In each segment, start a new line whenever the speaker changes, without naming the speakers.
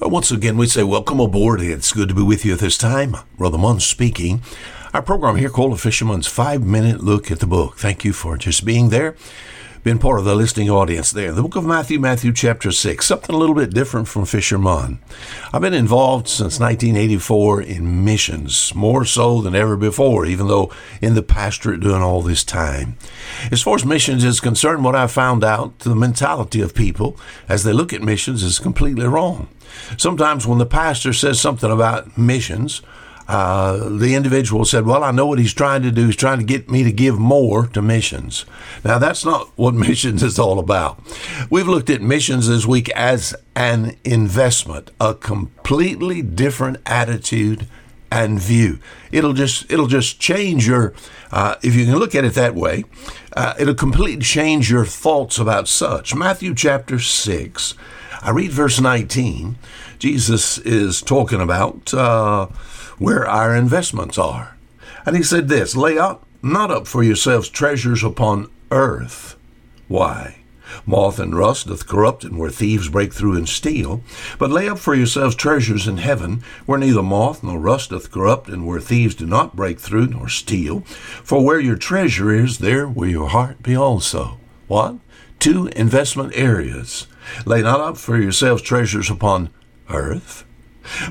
Once again, we say welcome aboard. It's good to be with you at this time. Brother Munn speaking. Our program here called A Fisherman's Five Minute Look at the Book. Thank you for just being there, being part of the listening audience there. The book of Matthew, Matthew chapter 6, something a little bit different from Fisherman. I've been involved since 1984 in missions, more so than ever before, even though in the pastorate doing all this time. As far as missions is concerned, what I've found out, the mentality of people as they look at missions is completely wrong. Sometimes when the pastor says something about missions, uh, the individual said, Well, I know what he's trying to do. He's trying to get me to give more to missions. Now, that's not what missions is all about. We've looked at missions this week as an investment, a completely different attitude and view. It'll just it'll just change your uh, if you can look at it that way. Uh, it'll completely change your thoughts about such. Matthew chapter six I read verse 19. Jesus is talking about uh, where our investments are. And he said this Lay up not up for yourselves treasures upon earth. Why? Moth and rust doth corrupt, and where thieves break through and steal. But lay up for yourselves treasures in heaven, where neither moth nor rust doth corrupt, and where thieves do not break through nor steal. For where your treasure is, there will your heart be also. What? Two investment areas Lay not up for yourselves treasures upon earth,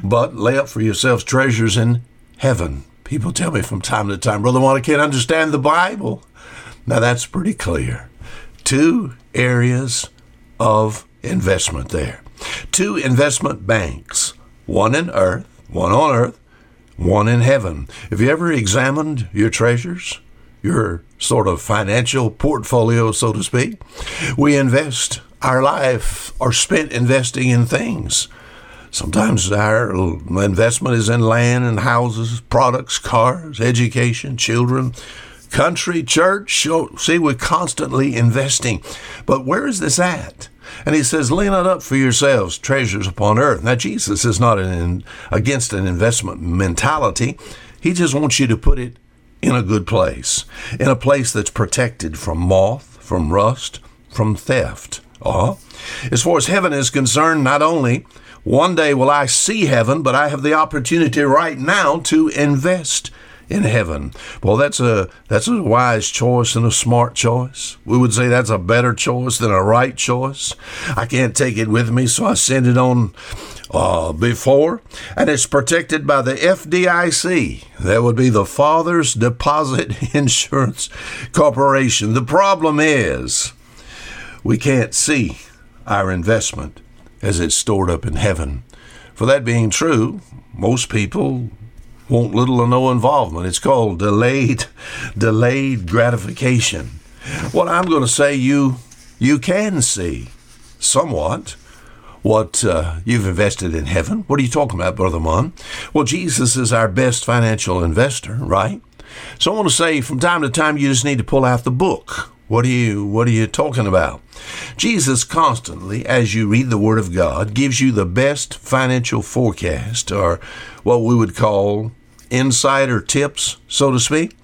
but lay up for yourselves treasures in heaven. People tell me from time to time, Brother Juan, I can't understand the Bible. Now that's pretty clear. Two areas of investment there. Two investment banks, one in earth, one on earth, one in heaven. Have you ever examined your treasures? Your sort of financial portfolio, so to speak? We invest our life are spent investing in things. Sometimes our investment is in land and houses, products, cars, education, children, country, church. See, we're constantly investing. But where is this at? And he says, lay not up for yourselves treasures upon earth. Now, Jesus is not an, against an investment mentality. He just wants you to put it in a good place, in a place that's protected from moth, from rust, from theft. Uh-huh. As far as heaven is concerned, not only one day will I see heaven, but I have the opportunity right now to invest in heaven. Well, that's a that's a wise choice and a smart choice. We would say that's a better choice than a right choice. I can't take it with me, so I send it on uh, before, and it's protected by the FDIC. That would be the Father's Deposit Insurance Corporation. The problem is we can't see our investment as it's stored up in heaven. For that being true, most people want little or no involvement. It's called delayed delayed gratification. What I'm going to say you you can see somewhat what uh, you've invested in heaven. What are you talking about, Brother Mon? Well, Jesus is our best financial investor, right? So I want to say from time to time you just need to pull out the book. What are you what are you talking about? Jesus constantly, as you read the Word of God, gives you the best financial forecast, or what we would call insider tips, so to speak.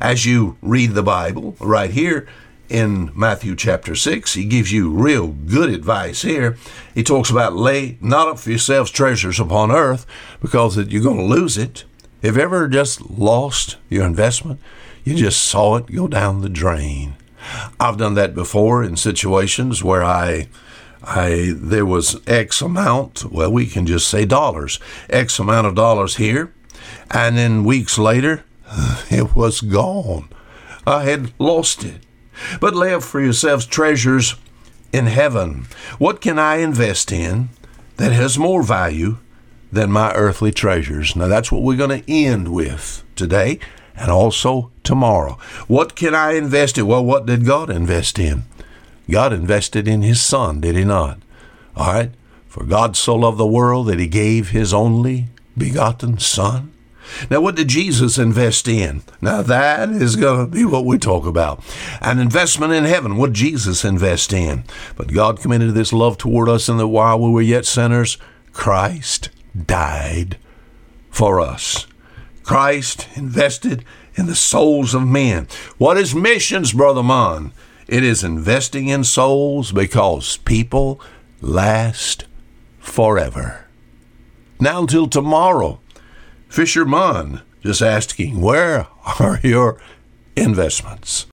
As you read the Bible, right here in Matthew chapter 6, he gives you real good advice here. He talks about lay not up for yourselves treasures upon earth because you're going to lose it. Have you ever just lost your investment? You just saw it go down the drain. I've done that before in situations where I I there was X amount, well we can just say dollars, X amount of dollars here, and then weeks later it was gone. I had lost it. But lay up for yourselves treasures in heaven. What can I invest in that has more value than my earthly treasures? Now that's what we're going to end with today and also tomorrow. What can I invest in? Well, what did God invest in? God invested in His Son, did He not? All right. For God so loved the world that He gave His only begotten Son. Now, what did Jesus invest in? Now, that is going to be what we talk about. An investment in heaven. What Jesus invest in? But God committed this love toward us, and that while we were yet sinners, Christ died for us. Christ invested in the souls of men. What is missions, Brother Mon? It is investing in souls because people last forever. Now until tomorrow, Fisherman just asking, where are your investments?